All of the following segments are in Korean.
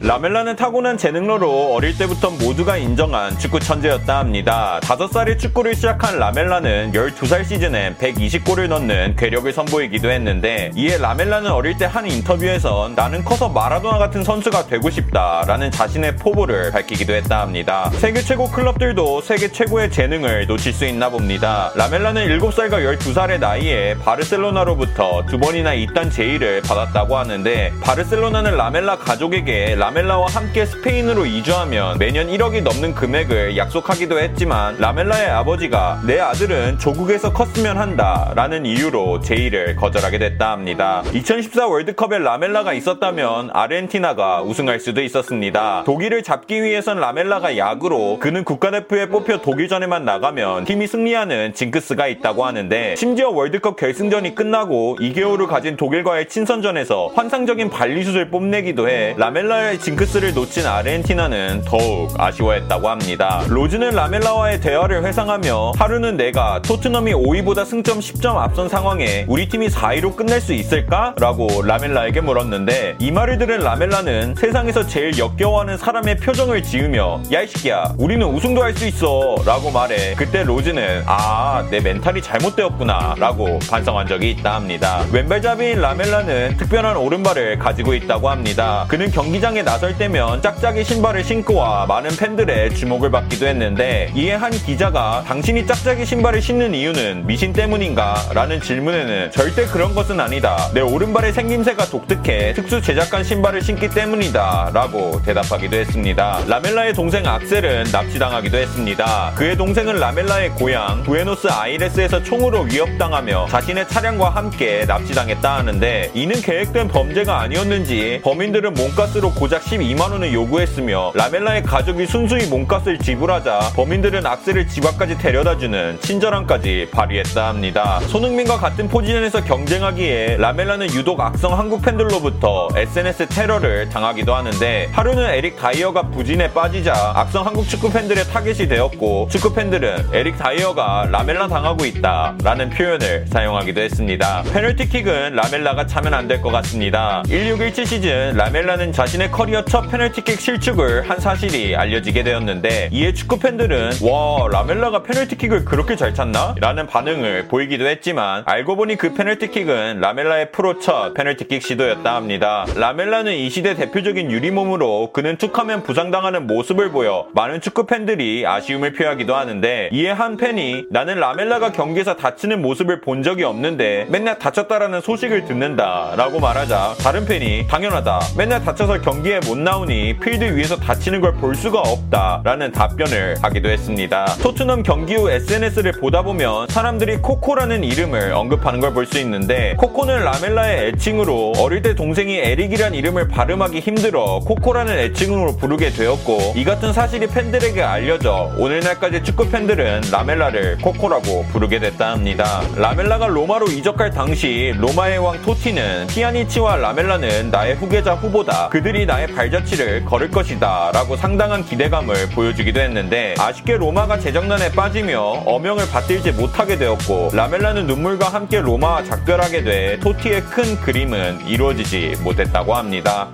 라멜라는 타고난 재능러로 어릴 때부터 모두가 인정한 축구 천재였다 합니다. 5살에 축구를 시작한 라멜라는 12살 시즌에 120골을 넣는 괴력을 선보이기도 했는데 이에 라멜라는 어릴 때 한 인터뷰에선 나는 커서 마라도나 같은 선수가 되고 싶다 라는 자신의 포부를 밝히기도 했다 합니다. 세계 최고 클럽들도 세계 최고의 재능을 놓칠 수 있나 봅니다. 라멜라는 7살과 12살의 나이에 바르셀로나로부터 두 번이나 입단 제의를 받았다고 하는데 바르셀로나는 라멜라 가족에게 라멜라와 함께 스페인으로 이주하면 매년 1억이 넘는 금액을 약속하기도 했지만 라멜라의 아버지가 내 아들은 조국에서 컸으면 한다 라는 이유로 제의를 거절하게 됐다 합니다. 2014 월드컵에 라멜라가 있었다면 아르헨티나가 우승할 수도 있었습니다. 독일을 잡기 위해선 라멜라가 약으로 그는 국가대표에 뽑혀 독일전에만 나가면 팀이 승리하는 징크스가 있다고 하는데 심지어 월드컵 결승전이 끝나고 2개월을 가진 독일과의 친선전에서 환상적인 발리슛을 뽐내기도 해 라멜라의 징크스를 놓친 아르헨티나는 더욱 아쉬워했다고 합니다. 로즈는 라멜라와의 대화를 회상하며 하루는 내가 토트넘이 5위보다 승점 10점 앞선 상황에 우리 팀이 4위로 끝낼 수 있을까? 라고 라멜라에게 물었는데 이 말을 들은 라멜라는 세상에서 제일 역겨워하는 사람의 표정을 지으며 야이 새끼야 우리는 우승도 할 수 있어 라고 말해 그때 로즈는 아 내 멘탈이 잘못되었구나 라고 반성한 적이 있다 합니다. 왼발잡이인 라멜라는 특별한 오른발을 가지고 있다고 합니다. 그는 경기장에 나설 때면 짝짝이 신발을 신고 와 많은 팬들의 주목을 받기도 했는데 이에 한 기자가 당신이 짝짝이 신발을 신는 이유는 미신 때문인가? 라는 질문에는 절대 그런 것은 아니다. 내 오른발의 생김새가 독특해 특수 제작한 신발을 신기 때문이다. 라고 대답하기도 했습니다. 라멜라의 동생 악셀은 납치당하기도 했습니다. 그의 동생은 라멜라의 고향 부에노스 아이레스에서 총으로 위협당하며 자신의 차량과 함께 납치당했다 하는데 이는 계획된 범죄가 아니었는지 범인들은 몸값으로 고작 12만 원을 요구했으며 라멜라의 가족이 순순히 몸값을 지불하자 범인들은 악셀을 집 앞까지 데려다주는 친절함까지 발휘했다 합니다. 손흥민과 같은 포지션에서 경쟁하기에 라멜라는 유독 악성 한국 팬들로부터 SNS 테러를 당하기도 하는데 하루는 에릭 다이어가 부진에 빠지자 악성 한국 축구 팬들의 타겟이 되었고 축구 팬들은 에릭 다이어가 라멜라 당하고 있다 라는 표현을 사용하기도 했습니다. 페널티킥은 라멜라가 차면 안 될 것 같습니다. 1617 시즌 라멜라는 자신의 커리어 첫 페널티킥 실축을 한 사실이 알려지게 되었는데 이에 축구 팬들은 와 라멜라가 페널티킥을 그렇게 잘 찼나? 라는 반응을 보이기도 했지만 알고 보니 그 페널티킥은 라멜라의 프로 첫 페널티킥 시도였다 합니다. 라멜라는 이 시대 대표적인 유리몸으로 그는 툭하면 부상당하는 모습을 보여 많은 축구 팬들이 아쉬움을 표하기도 하는데 이에 한 팬이 나는 라멜라가 경기에서 다치는 모습을 본 적이 없는데 맨날 다쳤다라는 소식을 듣는다 라고 말하자 다른 팬이 당연하다 맨날 다쳐서 경기에 못 나오니 필드 위에서 다치는 걸 볼 수가 없다 라는 답변을 하기도 했습니다. 토트넘 경기 후 SNS를 보다 보면 사람들이 코코라는 이름을 언급하는 걸 볼 수 있는데 코코는 라멜라의 애칭으로 어릴 때 동생이 에릭이란 이름을 발음하기 힘들어 코코라는 애칭으로 부르게 되었고 이 같은 사실이 팬들에게 알려져 오늘날까지 축구 팬들은 라멜라를 코코라고 부르게 됐다 합니다. 라멜라가 로마로 이적할 당시 로마의 왕 토티는 피아니치와 라멜라는 나의 후계자 후보다 그들이 나의 발자취를 걸을 것이다 라고 상당한 기대감을 보여주기도 했는데 아쉽게 로마가 재정난에 빠지며 어명을 받들지 못하게 되었고 라멜라는 눈물과 함께 로마와 작별하게 돼 토티의 큰 그림은 이루어지지 못했다고 합니다.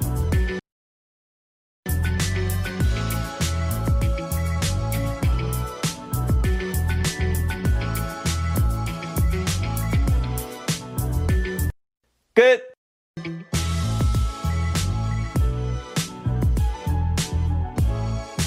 끝!